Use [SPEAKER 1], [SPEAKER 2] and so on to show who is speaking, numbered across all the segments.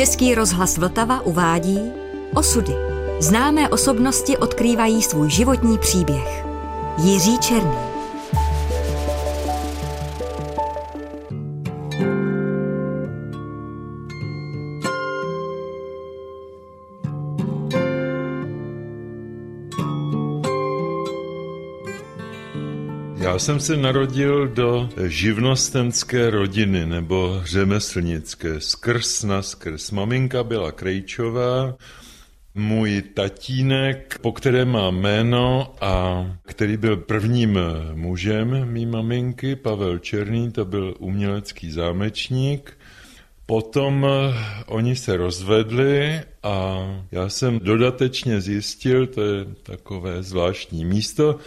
[SPEAKER 1] Český rozhlas Vltava uvádí Osudy. Známé osobnosti odkrývají svůj životní příběh. Jiří Černý.
[SPEAKER 2] Jsem se narodil do živnostenské rodiny nebo řemeslnické, skrz na skrz. Maminka byla Krejčová, můj tatínek, po kterém má jméno a který byl prvním mužem mý maminky, Pavel Černý, to byl umělecký zámečník. Potom oni se rozvedli a já jsem dodatečně zjistil, to je takové zvláštní místo,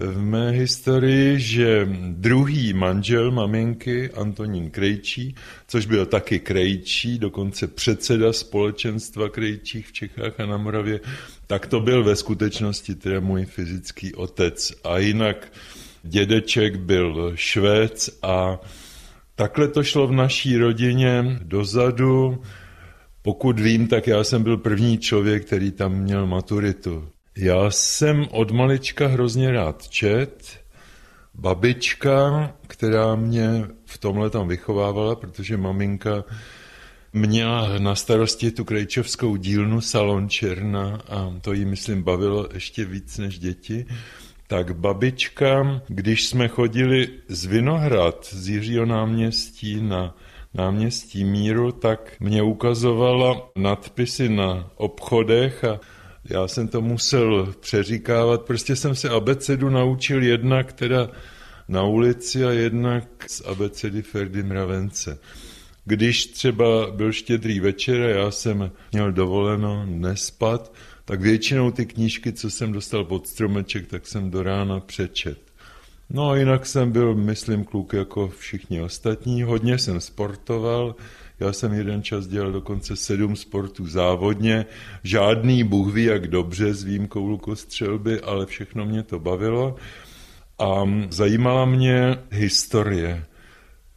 [SPEAKER 2] v mé historii, že druhý manžel maminky, Antonín Krejčí, což byl taky Krejčí, dokonce předseda společenstva Krejčích v Čechách a na Moravě, tak to byl ve skutečnosti teda můj fyzický otec. A jinak dědeček byl Švéc a takhle to šlo v naší rodině dozadu. Pokud vím, tak já jsem byl první člověk, který tam měl maturitu. Já jsem od malička hrozně rád čet. Babička, která mě v tomhle tam vychovávala, protože maminka měla na starosti tu krejčovskou dílnu Salon Černa a to jí, myslím, bavilo ještě víc než děti. Tak babička, když jsme chodili z Vinohrad, z Jiřího náměstí na náměstí Míru, tak mě ukazovala nadpisy na obchodech a já jsem to musel přeříkávat, prostě jsem se abecedu naučil jednak teda na ulici a jednak z abecedy Ferdy Mravence. Když třeba byl štědrý večer a já jsem měl dovoleno nespat, tak většinou ty knížky, co jsem dostal pod stromeček, tak jsem do rána přečet. No a jinak jsem byl, myslím, kluk jako všichni ostatní. Hodně jsem sportoval, já jsem jeden čas dělal dokonce sedm sportů závodně, žádný bůh ví jak dobře s výjimkou lukostřelby, ale všechno mě to bavilo. A zajímala mě historie.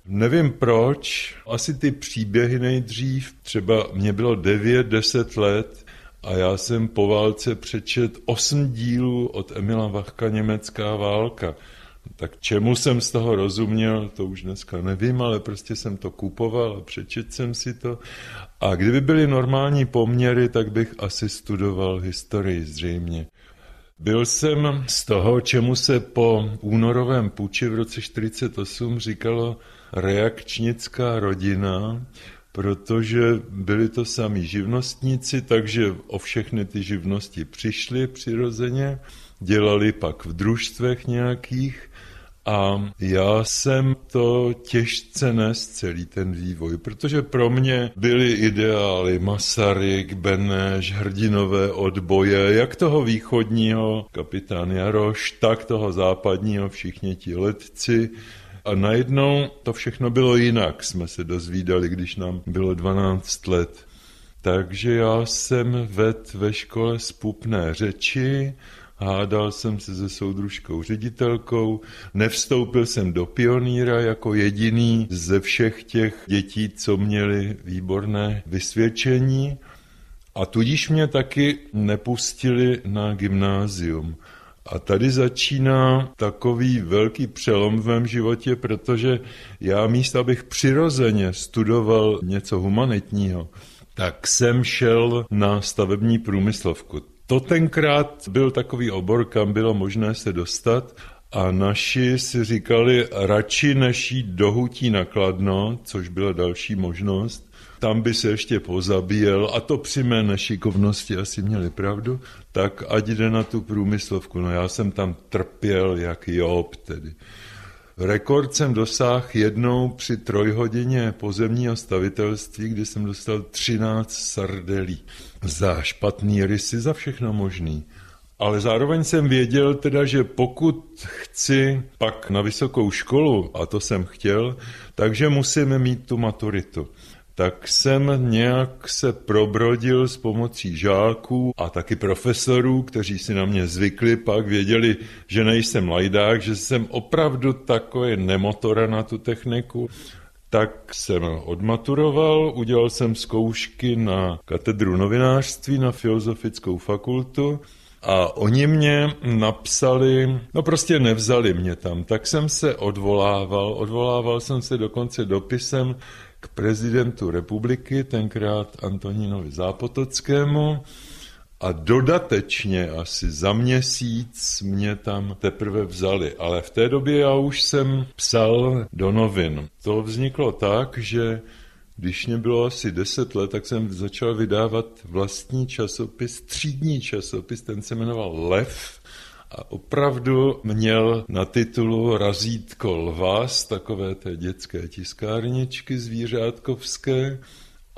[SPEAKER 2] Nevím proč, asi ty příběhy nejdřív, třeba mě bylo 9-10 let a já jsem po válce přečet osm dílů od Emila Vachka Německá válka. Tak čemu jsem z toho rozuměl, to už dneska nevím, ale prostě jsem to kupoval a přečet jsem si to. A kdyby byly normální poměry, tak bych asi studoval historii zřejmě. Byl jsem z toho, čemu se po únorovém puči v roce 1948 říkalo reakčnická rodina, protože byli to sami živnostníci, takže o všechny ty živnosti přišli přirozeně, dělali pak v družstvech nějakých a já jsem to těžce nes celý ten vývoj, protože pro mě byly ideály Masaryk, Beneš, hrdinové odboje, jak toho východního, kapitán Jaroš, tak toho západního, všichni ti letci. A najednou to všechno bylo jinak, jsme se dozvídali, když nám bylo 12 let. Takže já jsem ved ve škole spupné řeči, hádal jsem se se soudružkou ředitelkou, nevstoupil jsem do pioníra jako jediný ze všech těch dětí, co měli výborné vysvědčení a tudíž mě taky nepustili na gymnázium. A tady začíná takový velký přelom v mém životě, protože já místo, abych přirozeně studoval něco humanitního, tak jsem šel na stavební průmyslovku. To tenkrát byl takový obor, kam bylo možné se dostat a naši si říkali, radši než jít do hutí nakladno, což byla další možnost, tam by se ještě pozabíjel, a to při mé nešikovnosti asi měli pravdu, tak ať jde na tu průmyslovku. No já jsem tam trpěl jak Job tedy. Rekord jsem dosáhl jednou při trojhodině pozemního stavitelství, kdy jsem dostal 13 sardelí za špatný rysy, za všechno možný. Ale zároveň jsem věděl teda, že pokud chci pak na vysokou školu, a to jsem chtěl, takže musím mít tu maturitu tak jsem nějak se probrodil s pomocí žáků a taky profesorů, kteří si na mě zvykli, pak věděli, že nejsem lajdák, že jsem opravdu takový nemotora na tu techniku. Tak jsem odmaturoval, udělal jsem zkoušky na katedru novinářství na Filozofickou fakultu a oni mě napsali, no prostě nevzali mě tam, tak jsem se odvolával, odvolával jsem se dokonce dopisem k prezidentu republiky, tenkrát Antonínovi Zápotockému, a dodatečně asi za měsíc mě tam teprve vzali. Ale v té době já už jsem psal do novin. To vzniklo tak, že když mě bylo asi deset let, tak jsem začal vydávat vlastní časopis, třídní časopis, ten se jmenoval Lev a opravdu měl na titulu razítko lva z takové té dětské tiskárničky zvířátkovské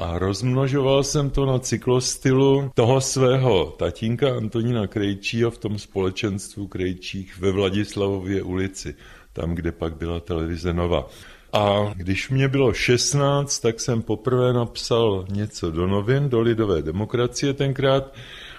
[SPEAKER 2] a rozmnožoval jsem to na cyklostylu toho svého tatínka Antonína Krejčího v tom společenstvu Krejčích ve Vladislavově ulici, tam, kde pak byla televize Nova. A když mě bylo 16, tak jsem poprvé napsal něco do novin, do Lidové demokracie tenkrát.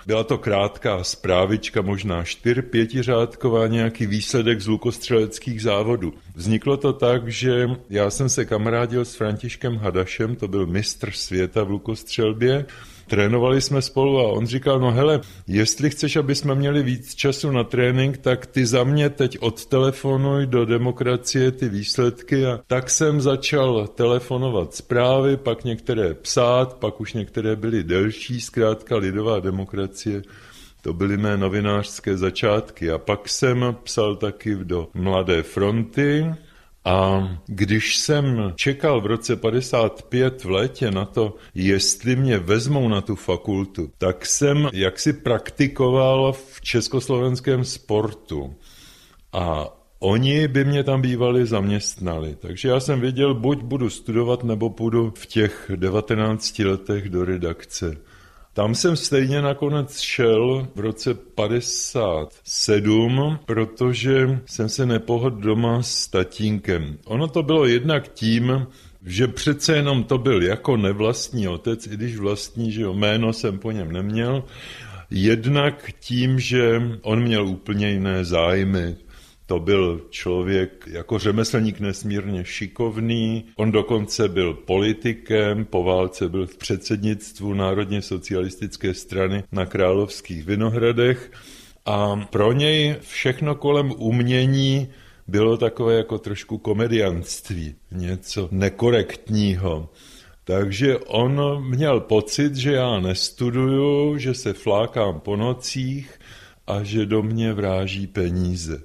[SPEAKER 2] Byla to krátká zprávička, možná čtyř, pětiřádková, nějaký výsledek z lukostřeleckých závodů. Vzniklo to tak, že já jsem se kamarádil s Františkem Hadašem, to byl mistr světa v lukostřelbě, Trénovali jsme spolu a on říkal, no hele, jestli chceš, aby jsme měli víc času na trénink, tak ty za mě teď odtelefonuj do demokracie ty výsledky. A tak jsem začal telefonovat zprávy, pak některé psát, pak už některé byly delší, zkrátka lidová demokracie. To byly mé novinářské začátky. A pak jsem psal taky do Mladé fronty, a když jsem čekal v roce 55 v létě na to, jestli mě vezmou na tu fakultu, tak jsem jaksi praktikoval v československém sportu. A Oni by mě tam bývali zaměstnali, takže já jsem věděl, buď budu studovat, nebo půjdu v těch 19 letech do redakce. Tam jsem stejně nakonec šel v roce 57, protože jsem se nepohodl doma s tatínkem. Ono to bylo jednak tím, že přece jenom to byl jako nevlastní otec, i když vlastní, že jo, jméno jsem po něm neměl, jednak tím, že on měl úplně jiné zájmy. To byl člověk jako řemeslník nesmírně šikovný. On dokonce byl politikem, po válce byl v předsednictvu Národně socialistické strany na Královských Vinohradech. A pro něj všechno kolem umění bylo takové jako trošku komedianství, něco nekorektního. Takže on měl pocit, že já nestuduju, že se flákám po nocích a že do mě vráží peníze.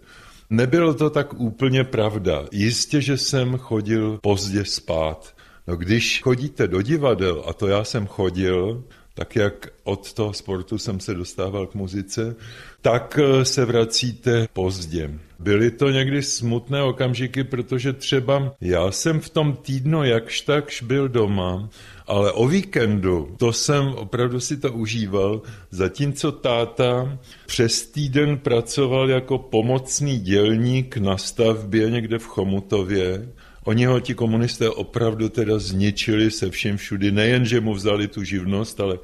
[SPEAKER 2] Nebylo to tak úplně pravda. Jistě, že jsem chodil pozdě spát. No když chodíte do divadel, a to já jsem chodil, tak jak od toho sportu jsem se dostával k muzice, tak eh, se vracíte pozdě. Byly to někdy smutné okamžiky, protože třeba já jsem v tom týdnu jakž takž byl doma, ale o víkendu, to jsem opravdu si to užíval, zatímco táta přes týden pracoval jako pomocný dělník na stavbě někde v Chomutově, Oni ho ti komunisté opravdu teda zničili se vším všudy, nejen, že mu vzali tu živnost, ale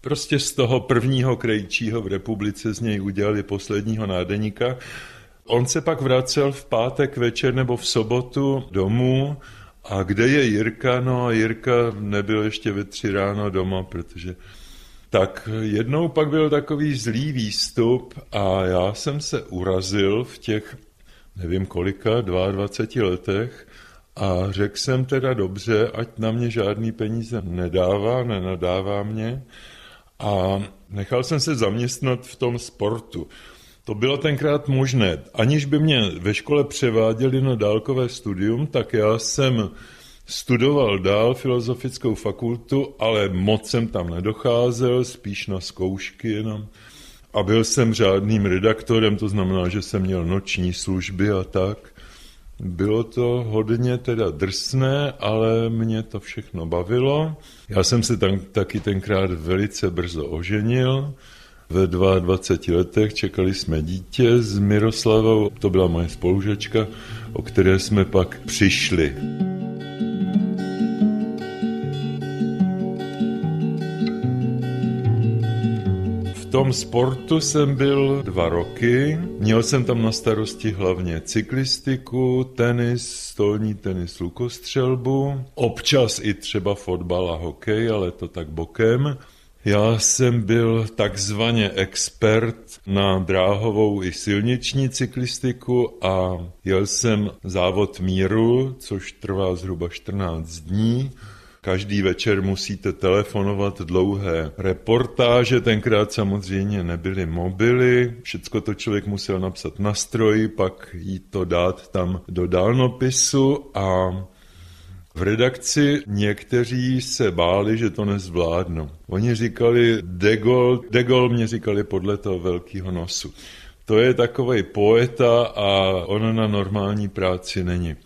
[SPEAKER 2] prostě z toho prvního krejčího v republice z něj udělali posledního nádeníka. On se pak vracel v pátek večer nebo v sobotu domů a kde je Jirka? No Jirka nebyl ještě ve tři ráno doma, protože tak jednou pak byl takový zlý výstup a já jsem se urazil v těch, nevím kolika, 22 letech a řekl jsem teda dobře, ať na mě žádný peníze nedává, nenadává mě a nechal jsem se zaměstnat v tom sportu. To bylo tenkrát možné. Aniž by mě ve škole převáděli na dálkové studium, tak já jsem studoval dál filozofickou fakultu, ale moc jsem tam nedocházel, spíš na zkoušky jenom. A byl jsem řádným redaktorem, to znamená, že jsem měl noční služby a tak. Bylo to hodně teda drsné, ale mě to všechno bavilo. Já jsem se tam taky tenkrát velice brzo oženil. Ve 22 letech čekali jsme dítě s Miroslavou, to byla moje spolužačka, o které jsme pak přišli. Tom sportu jsem byl dva roky. Měl jsem tam na starosti hlavně cyklistiku, tenis, stolní tenis, lukostřelbu, občas i třeba fotbal a hokej, ale to tak bokem. Já jsem byl takzvaně expert na dráhovou i silniční cyklistiku a jel jsem závod míru, což trvá zhruba 14 dní. Každý večer musíte telefonovat dlouhé reportáže, tenkrát samozřejmě nebyly mobily, všecko to člověk musel napsat na stroji, pak jí to dát tam do dálnopisu a v redakci někteří se báli, že to nezvládnou. Oni říkali de Gaulle, de Gaulle mě říkali podle toho velkého nosu. To je takový poeta a on na normální práci není.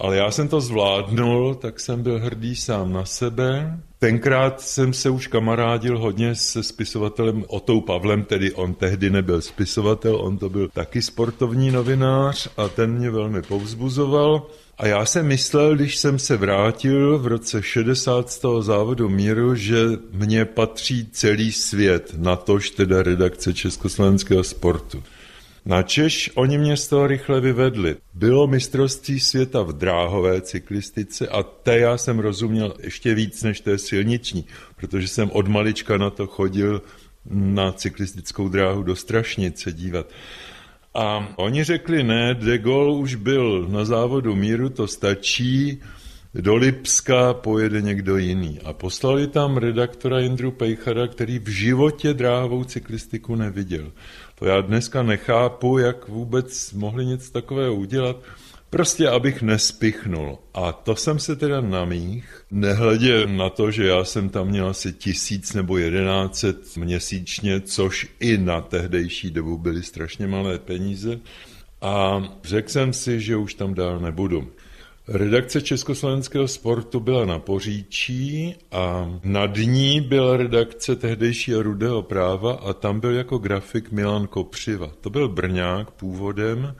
[SPEAKER 2] Ale já jsem to zvládnul, tak jsem byl hrdý sám na sebe. Tenkrát jsem se už kamarádil hodně se spisovatelem Otou Pavlem, tedy on tehdy nebyl spisovatel, on to byl taky sportovní novinář a ten mě velmi povzbuzoval. A já jsem myslel, když jsem se vrátil v roce 60 z toho závodu míru, že mně patří celý svět, natož teda redakce Československého sportu. Na Češ oni mě z toho rychle vyvedli. Bylo mistrovství světa v dráhové cyklistice a té já jsem rozuměl ještě víc než té silniční, protože jsem od malička na to chodil na cyklistickou dráhu do Strašnice dívat. A oni řekli, ne, de Gaulle už byl na závodu míru, to stačí, do Lipska pojede někdo jiný. A poslali tam redaktora Jindru Pejchara, který v životě dráhovou cyklistiku neviděl. To já dneska nechápu, jak vůbec mohli něco takového udělat. Prostě abych nespichnul. A to jsem se teda namích, nehledě na to, že já jsem tam měl asi tisíc nebo jedenácet měsíčně, což i na tehdejší dobu byly strašně malé peníze. A řekl jsem si, že už tam dál nebudu. Redakce Československého sportu byla na Poříčí a nad ní byla redakce tehdejšího Rudého práva a tam byl jako grafik Milan Kopřiva. To byl Brňák původem,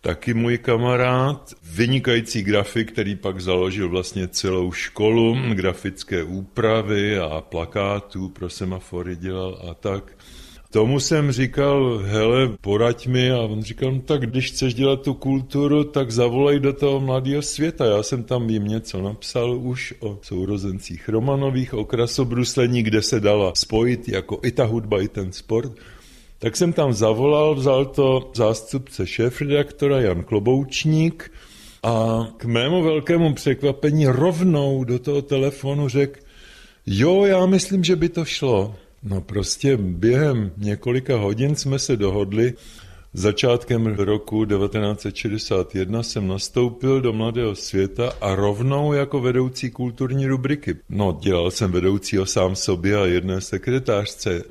[SPEAKER 2] taky můj kamarád, vynikající grafik, který pak založil vlastně celou školu grafické úpravy a plakátů pro semafory dělal a tak. Tomu jsem říkal, hele, poraď mi a on říkal, no tak když chceš dělat tu kulturu, tak zavolej do toho mladého světa. Já jsem tam jim něco napsal už o sourozencích Romanových, o krasobruslení, kde se dala spojit jako i ta hudba, i ten sport. Tak jsem tam zavolal, vzal to zástupce šéf-redaktora Jan Kloboučník a k mému velkému překvapení rovnou do toho telefonu řekl, jo, já myslím, že by to šlo. No prostě během několika hodin jsme se dohodli, Začátkem roku 1961 jsem nastoupil do Mladého světa a rovnou jako vedoucí kulturní rubriky. No, dělal jsem vedoucího sám sobě a jedné sekretářce.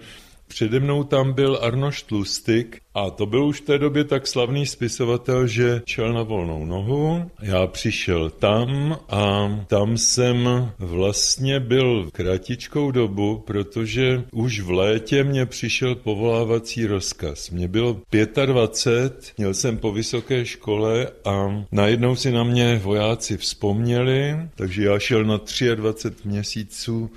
[SPEAKER 2] Přede mnou tam byl Arnoš Tlustik a to byl už v té době tak slavný spisovatel, že čel na volnou nohu. Já přišel tam a tam jsem vlastně byl kratičkou dobu, protože už v létě mě přišel povolávací rozkaz. Mě bylo 25, měl jsem po vysoké škole a najednou si na mě vojáci vzpomněli, takže já šel na 23 měsíců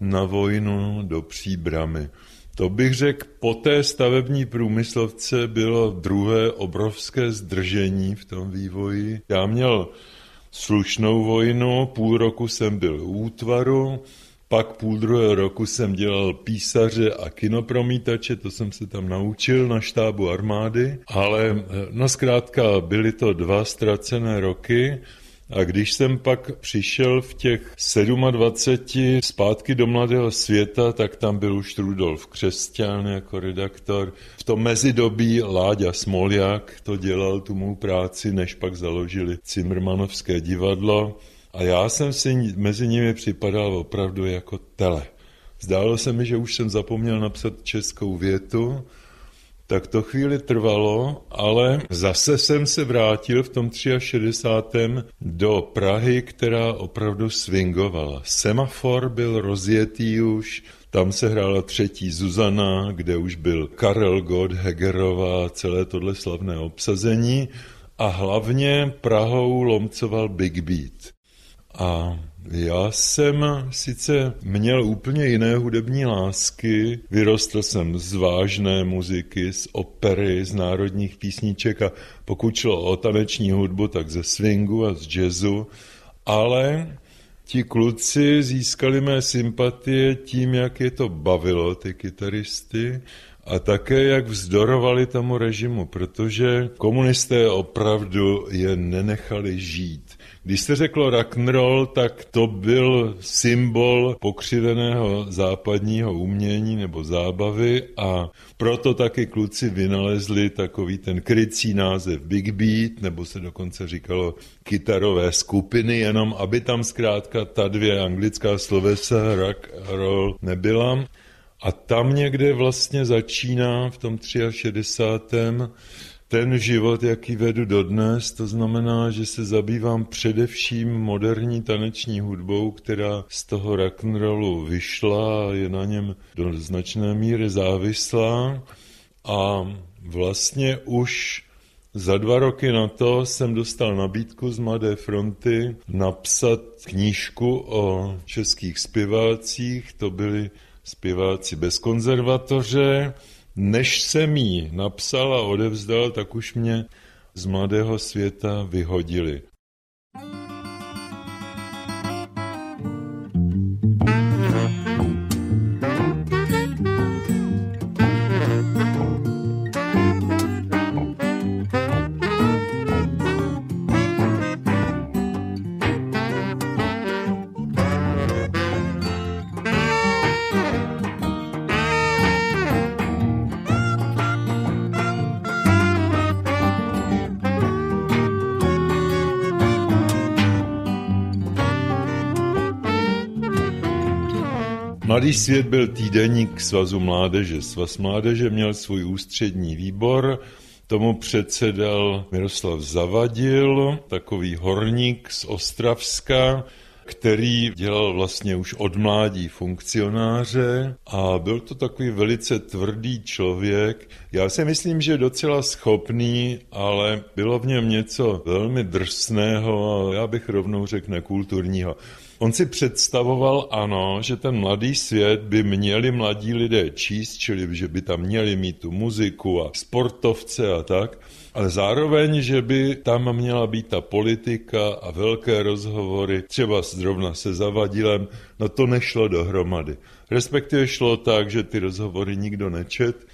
[SPEAKER 2] na vojnu do Příbramy. To bych řekl, po té stavební průmyslovce bylo druhé obrovské zdržení v tom vývoji. Já měl slušnou vojnu, půl roku jsem byl u útvaru, pak půl druhého roku jsem dělal písaře a kinopromítače, to jsem se tam naučil na štábu armády, ale no zkrátka byly to dva ztracené roky, a když jsem pak přišel v těch 27 zpátky do Mladého světa, tak tam byl už Rudolf Křesťan jako redaktor. V tom mezidobí Láďa Smoljak to dělal tu mou práci, než pak založili Cimrmanovské divadlo. A já jsem si mezi nimi připadal opravdu jako tele. Zdálo se mi, že už jsem zapomněl napsat českou větu, tak to chvíli trvalo, ale zase jsem se vrátil v tom 63. do Prahy, která opravdu swingovala. Semafor byl rozjetý už, tam se hrála třetí Zuzana, kde už byl Karel Gott, Hegerová, celé tohle slavné obsazení a hlavně Prahou lomcoval Big Beat. A já jsem sice měl úplně jiné hudební lásky, vyrostl jsem z vážné muziky, z opery, z národních písniček a pokud šlo o taneční hudbu, tak ze swingu a z jazzu, ale ti kluci získali mé sympatie tím, jak je to bavilo, ty kytaristy, a také jak vzdorovali tomu režimu, protože komunisté opravdu je nenechali žít. Když se řeklo rock'n'roll, tak to byl symbol pokřiveného západního umění nebo zábavy a proto taky kluci vynalezli takový ten krycí název Big Beat, nebo se dokonce říkalo kytarové skupiny, jenom aby tam zkrátka ta dvě anglická slovesa rock roll nebyla. A tam někde vlastně začíná v tom 63 ten život, jaký vedu dodnes, to znamená, že se zabývám především moderní taneční hudbou, která z toho rock'n'rollu vyšla a je na něm do značné míry závislá. A vlastně už za dva roky na to jsem dostal nabídku z Mladé fronty napsat knížku o českých zpěvácích. To byli zpěváci bez konzervatoře, než jsem ji napsal a odevzdal, tak už mě z mladého světa vyhodili. Mladý svět byl týdeník Svazu mládeže. Svaz mládeže měl svůj ústřední výbor, tomu předsedal Miroslav Zavadil, takový horník z Ostravska, který dělal vlastně už od mládí funkcionáře a byl to takový velice tvrdý člověk. Já si myslím, že docela schopný, ale bylo v něm něco velmi drsného a já bych rovnou řekl nekulturního. On si představoval, ano, že ten mladý svět by měli mladí lidé číst, čili že by tam měli mít tu muziku a sportovce a tak, ale zároveň, že by tam měla být ta politika a velké rozhovory, třeba zrovna se Zavadilem, no to nešlo dohromady. Respektive šlo tak, že ty rozhovory nikdo nečet,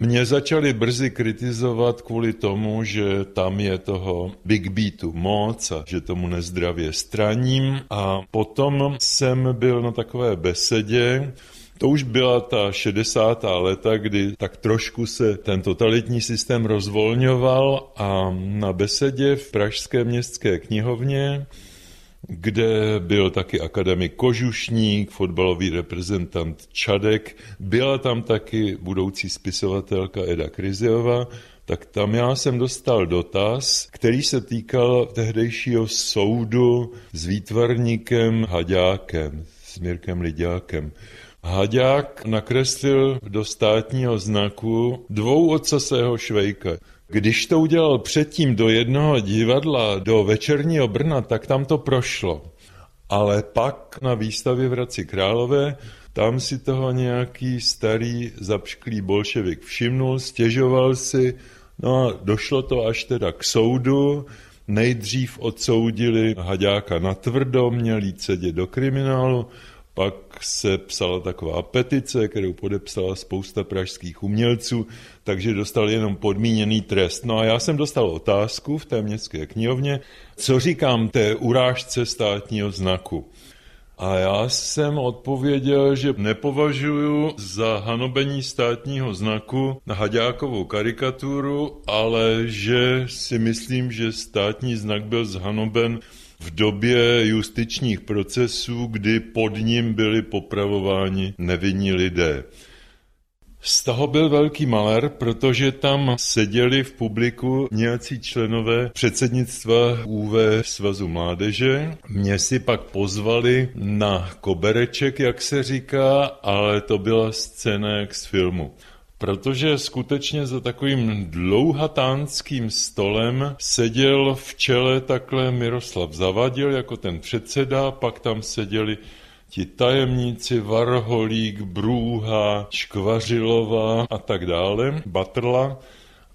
[SPEAKER 2] mě začali brzy kritizovat kvůli tomu, že tam je toho Big Beatu moc a že tomu nezdravě straním. A potom jsem byl na takové besedě, to už byla ta 60. léta, kdy tak trošku se ten totalitní systém rozvolňoval a na besedě v Pražské městské knihovně kde byl taky akademik Kožušník, fotbalový reprezentant Čadek, byla tam taky budoucí spisovatelka Eda Kriziova, tak tam já jsem dostal dotaz, který se týkal tehdejšího soudu s výtvarníkem Haďákem, s Mirkem Lidiákem. Haďák nakreslil do státního znaku dvou ocasého švejka. Když to udělal předtím do jednoho divadla, do večerního Brna, tak tam to prošlo. Ale pak na výstavě v Hradci Králové, tam si toho nějaký starý zapšklý bolševik všimnul, stěžoval si, no a došlo to až teda k soudu, nejdřív odsoudili Haďáka na tvrdo, měl jít sedět do kriminálu, pak se psala taková petice, kterou podepsala spousta pražských umělců, takže dostal jenom podmíněný trest. No a já jsem dostal otázku v té městské knihovně, co říkám té urážce státního znaku. A já jsem odpověděl, že nepovažuji za hanobení státního znaku na Haďákovou karikaturu, ale že si myslím, že státní znak byl zhanoben v době justičních procesů, kdy pod ním byli popravováni nevinní lidé. Z toho byl velký maler, protože tam seděli v publiku nějací členové předsednictva UV Svazu mládeže. Mě si pak pozvali na kobereček, jak se říká, ale to byla scéna jak z filmu. Protože skutečně za takovým dlouhatánským stolem seděl v čele takhle Miroslav Zavadil jako ten předseda, pak tam seděli ti tajemníci Varholík, Brůha, Škvařilova a tak dále, Batrla,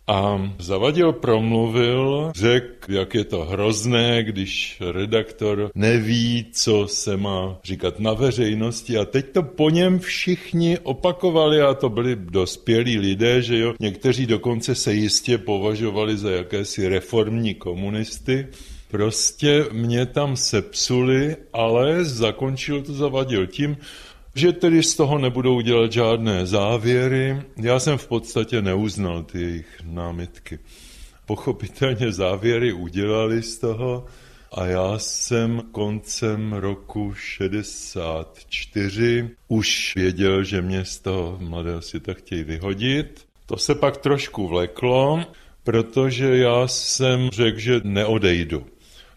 [SPEAKER 2] a Zavadil promluvil, řekl, jak je to hrozné, když redaktor neví, co se má říkat na veřejnosti. A teď to po něm všichni opakovali a to byli dospělí lidé, že jo. Někteří dokonce se jistě považovali za jakési reformní komunisty. Prostě mě tam sepsuli, ale zakončil to Zavadil tím, že tedy z toho nebudou dělat žádné závěry. Já jsem v podstatě neuznal ty jejich námitky. Pochopitelně závěry udělali z toho a já jsem koncem roku 64 už věděl, že mě z toho mladého světa chtějí vyhodit. To se pak trošku vleklo, protože já jsem řekl, že neodejdu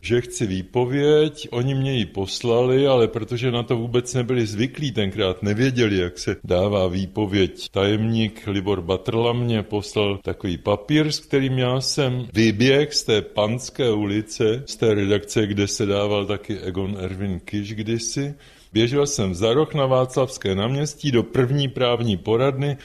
[SPEAKER 2] že chci výpověď, oni mě ji poslali, ale protože na to vůbec nebyli zvyklí tenkrát, nevěděli, jak se dává výpověď. Tajemník Libor Batrla mě poslal takový papír, s kterým já jsem vyběh z té Panské ulice, z té redakce, kde se dával taky Egon Erwin Kiš kdysi. Běžel jsem za rok na Václavské náměstí do první právní poradny,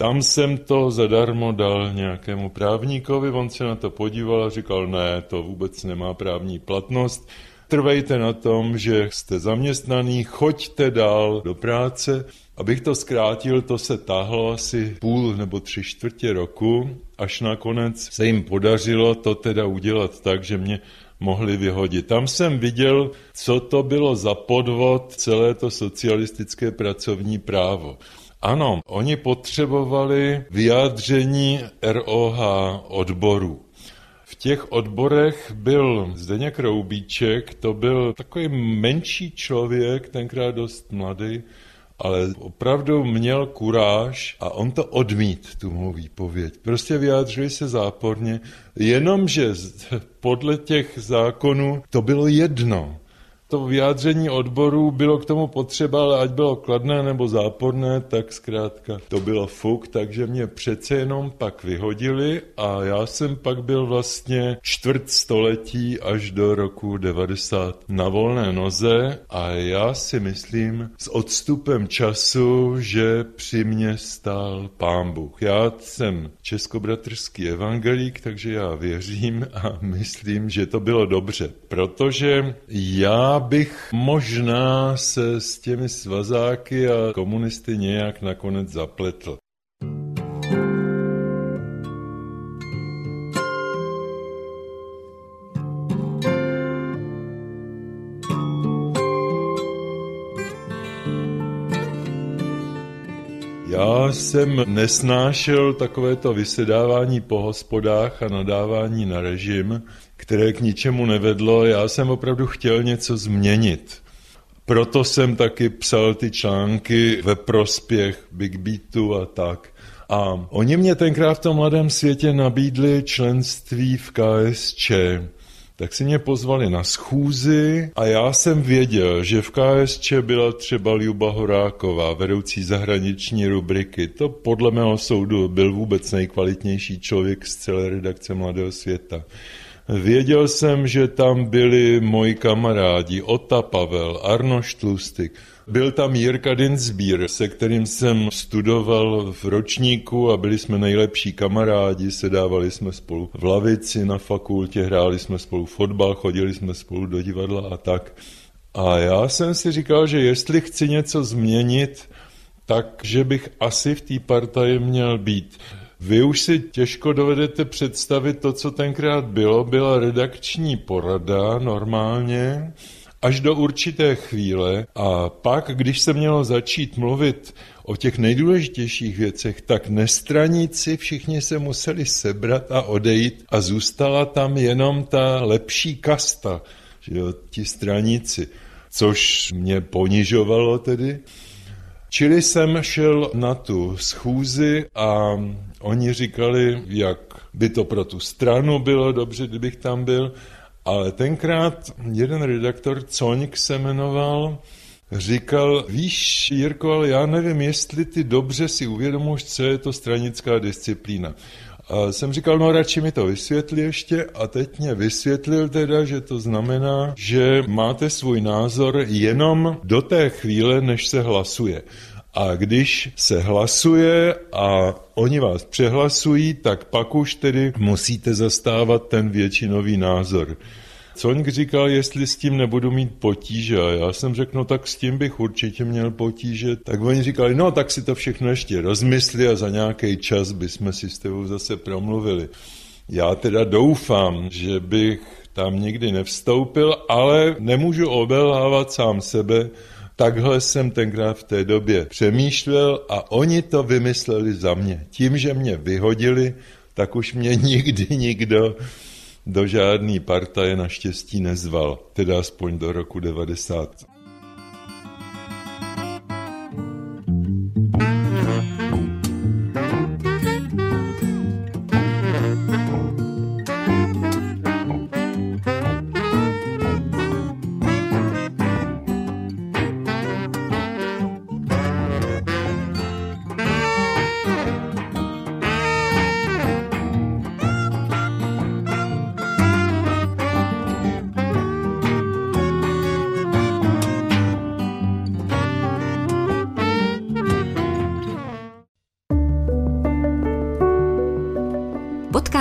[SPEAKER 2] tam jsem to zadarmo dal nějakému právníkovi, on se na to podíval a říkal, ne, to vůbec nemá právní platnost. Trvejte na tom, že jste zaměstnaný, choďte dál do práce. Abych to zkrátil, to se tahlo asi půl nebo tři čtvrtě roku, až nakonec se jim podařilo to teda udělat tak, že mě mohli vyhodit. Tam jsem viděl, co to bylo za podvod celé to socialistické pracovní právo. Ano, oni potřebovali vyjádření ROH odborů. V těch odborech byl Zdeněk Roubíček, to byl takový menší člověk, tenkrát dost mladý, ale opravdu měl kuráž a on to odmít, tu mou výpověď. Prostě vyjádřili se záporně, jenomže podle těch zákonů to bylo jedno to vyjádření odborů bylo k tomu potřeba, ale ať bylo kladné nebo záporné, tak zkrátka to bylo fuk, takže mě přece jenom pak vyhodili a já jsem pak byl vlastně čtvrt století až do roku 90 na volné noze a já si myslím s odstupem času, že při mě stál pán Bůh. Já jsem českobratrský evangelík, takže já věřím a myslím, že to bylo dobře, protože já bych možná se s těmi svazáky a komunisty nějak nakonec zapletl. Jsem nesnášel takovéto vysedávání po hospodách a nadávání na režim, které k ničemu nevedlo. Já jsem opravdu chtěl něco změnit. Proto jsem taky psal ty články ve prospěch Big Beatu a tak. A oni mě tenkrát v tom mladém světě nabídli členství v KSČ tak si mě pozvali na schůzi a já jsem věděl, že v KSČ byla třeba Ljuba Horáková, vedoucí zahraniční rubriky. To podle mého soudu byl vůbec nejkvalitnější člověk z celé redakce Mladého světa. Věděl jsem, že tam byli moji kamarádi Ota Pavel, Arno Štlustik, byl tam Jirka Dinsbír, se kterým jsem studoval v ročníku a byli jsme nejlepší kamarádi, sedávali jsme spolu v lavici na fakultě, hráli jsme spolu fotbal, chodili jsme spolu do divadla a tak. A já jsem si říkal, že jestli chci něco změnit, tak že bych asi v té partaji měl být. Vy už si těžko dovedete představit to, co tenkrát bylo. Byla redakční porada normálně, až do určité chvíle a pak, když se mělo začít mluvit o těch nejdůležitějších věcech, tak nestraníci všichni se museli sebrat a odejít a zůstala tam jenom ta lepší kasta, že jo, ti straníci, což mě ponižovalo tedy. Čili jsem šel na tu schůzi a oni říkali, jak by to pro tu stranu bylo dobře, kdybych tam byl. Ale tenkrát jeden redaktor, Coňk se jmenoval, říkal, víš, Jirko, ale já nevím, jestli ty dobře si uvědomuješ, co je to stranická disciplína. A jsem říkal, no radši mi to vysvětli ještě a teď mě vysvětlil teda, že to znamená, že máte svůj názor jenom do té chvíle, než se hlasuje. A když se hlasuje a oni vás přehlasují, tak pak už tedy musíte zastávat ten většinový názor. Coňk říkal, jestli s tím nebudu mít potíže. A já jsem řekl, no tak s tím bych určitě měl potíže. Tak oni říkali, no tak si to všechno ještě rozmysli a za nějaký čas bychom si s tebou zase promluvili. Já teda doufám, že bych tam nikdy nevstoupil, ale nemůžu obelhávat sám sebe, Takhle jsem tenkrát v té době přemýšlel a oni to vymysleli za mě. Tím, že mě vyhodili, tak už mě nikdy nikdo do žádný partaje naštěstí nezval, teda aspoň do roku 90.